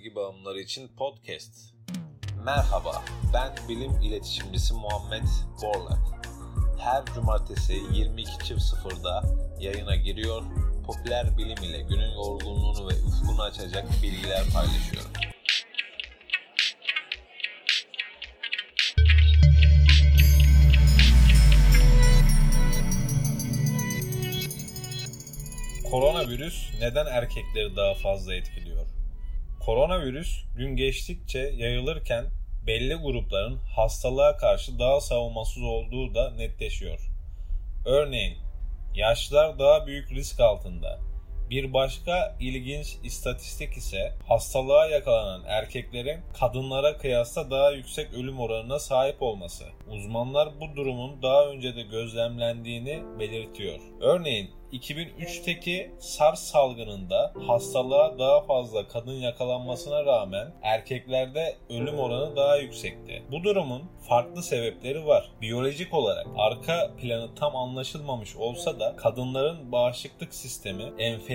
bilgi bağımlıları için podcast. Merhaba, ben bilim iletişimcisi Muhammed Borlak. Her cumartesi 22.00'da yayına giriyor, popüler bilim ile günün yorgunluğunu ve ufkunu açacak bilgiler paylaşıyorum. Koronavirüs neden erkekleri daha fazla etkiliyor? Koronavirüs gün geçtikçe yayılırken belli grupların hastalığa karşı daha savunmasız olduğu da netleşiyor. Örneğin yaşlılar daha büyük risk altında. Bir başka ilginç istatistik ise hastalığa yakalanan erkeklerin kadınlara kıyasla daha yüksek ölüm oranına sahip olması. Uzmanlar bu durumun daha önce de gözlemlendiğini belirtiyor. Örneğin 2003'teki SARS salgınında hastalığa daha fazla kadın yakalanmasına rağmen erkeklerde ölüm oranı daha yüksekti. Bu durumun farklı sebepleri var. Biyolojik olarak arka planı tam anlaşılmamış olsa da kadınların bağışıklık sistemi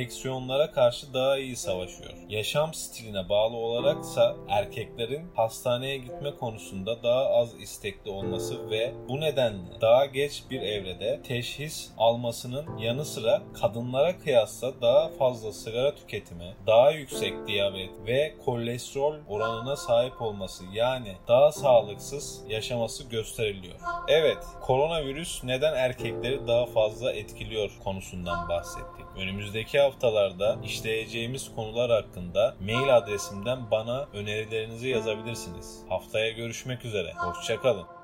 enfeksiyonlara karşı daha iyi savaşıyor. Yaşam stiline bağlı olaraksa erkeklerin hastaneye gitme konusunda daha az istekli olması ve bu nedenle daha geç bir evrede teşhis almasının yanı sıra kadınlara kıyasla daha fazla sigara tüketimi, daha yüksek diyabet ve kolesterol oranına sahip olması yani daha sağlıksız yaşaması gösteriliyor. Evet, koronavirüs neden erkekleri daha fazla etkiliyor konusundan bahsettik. Önümüzdeki haftalarda işleyeceğimiz konular hakkında mail adresimden bana önerilerinizi yazabilirsiniz. Haftaya görüşmek üzere. Hoşçakalın.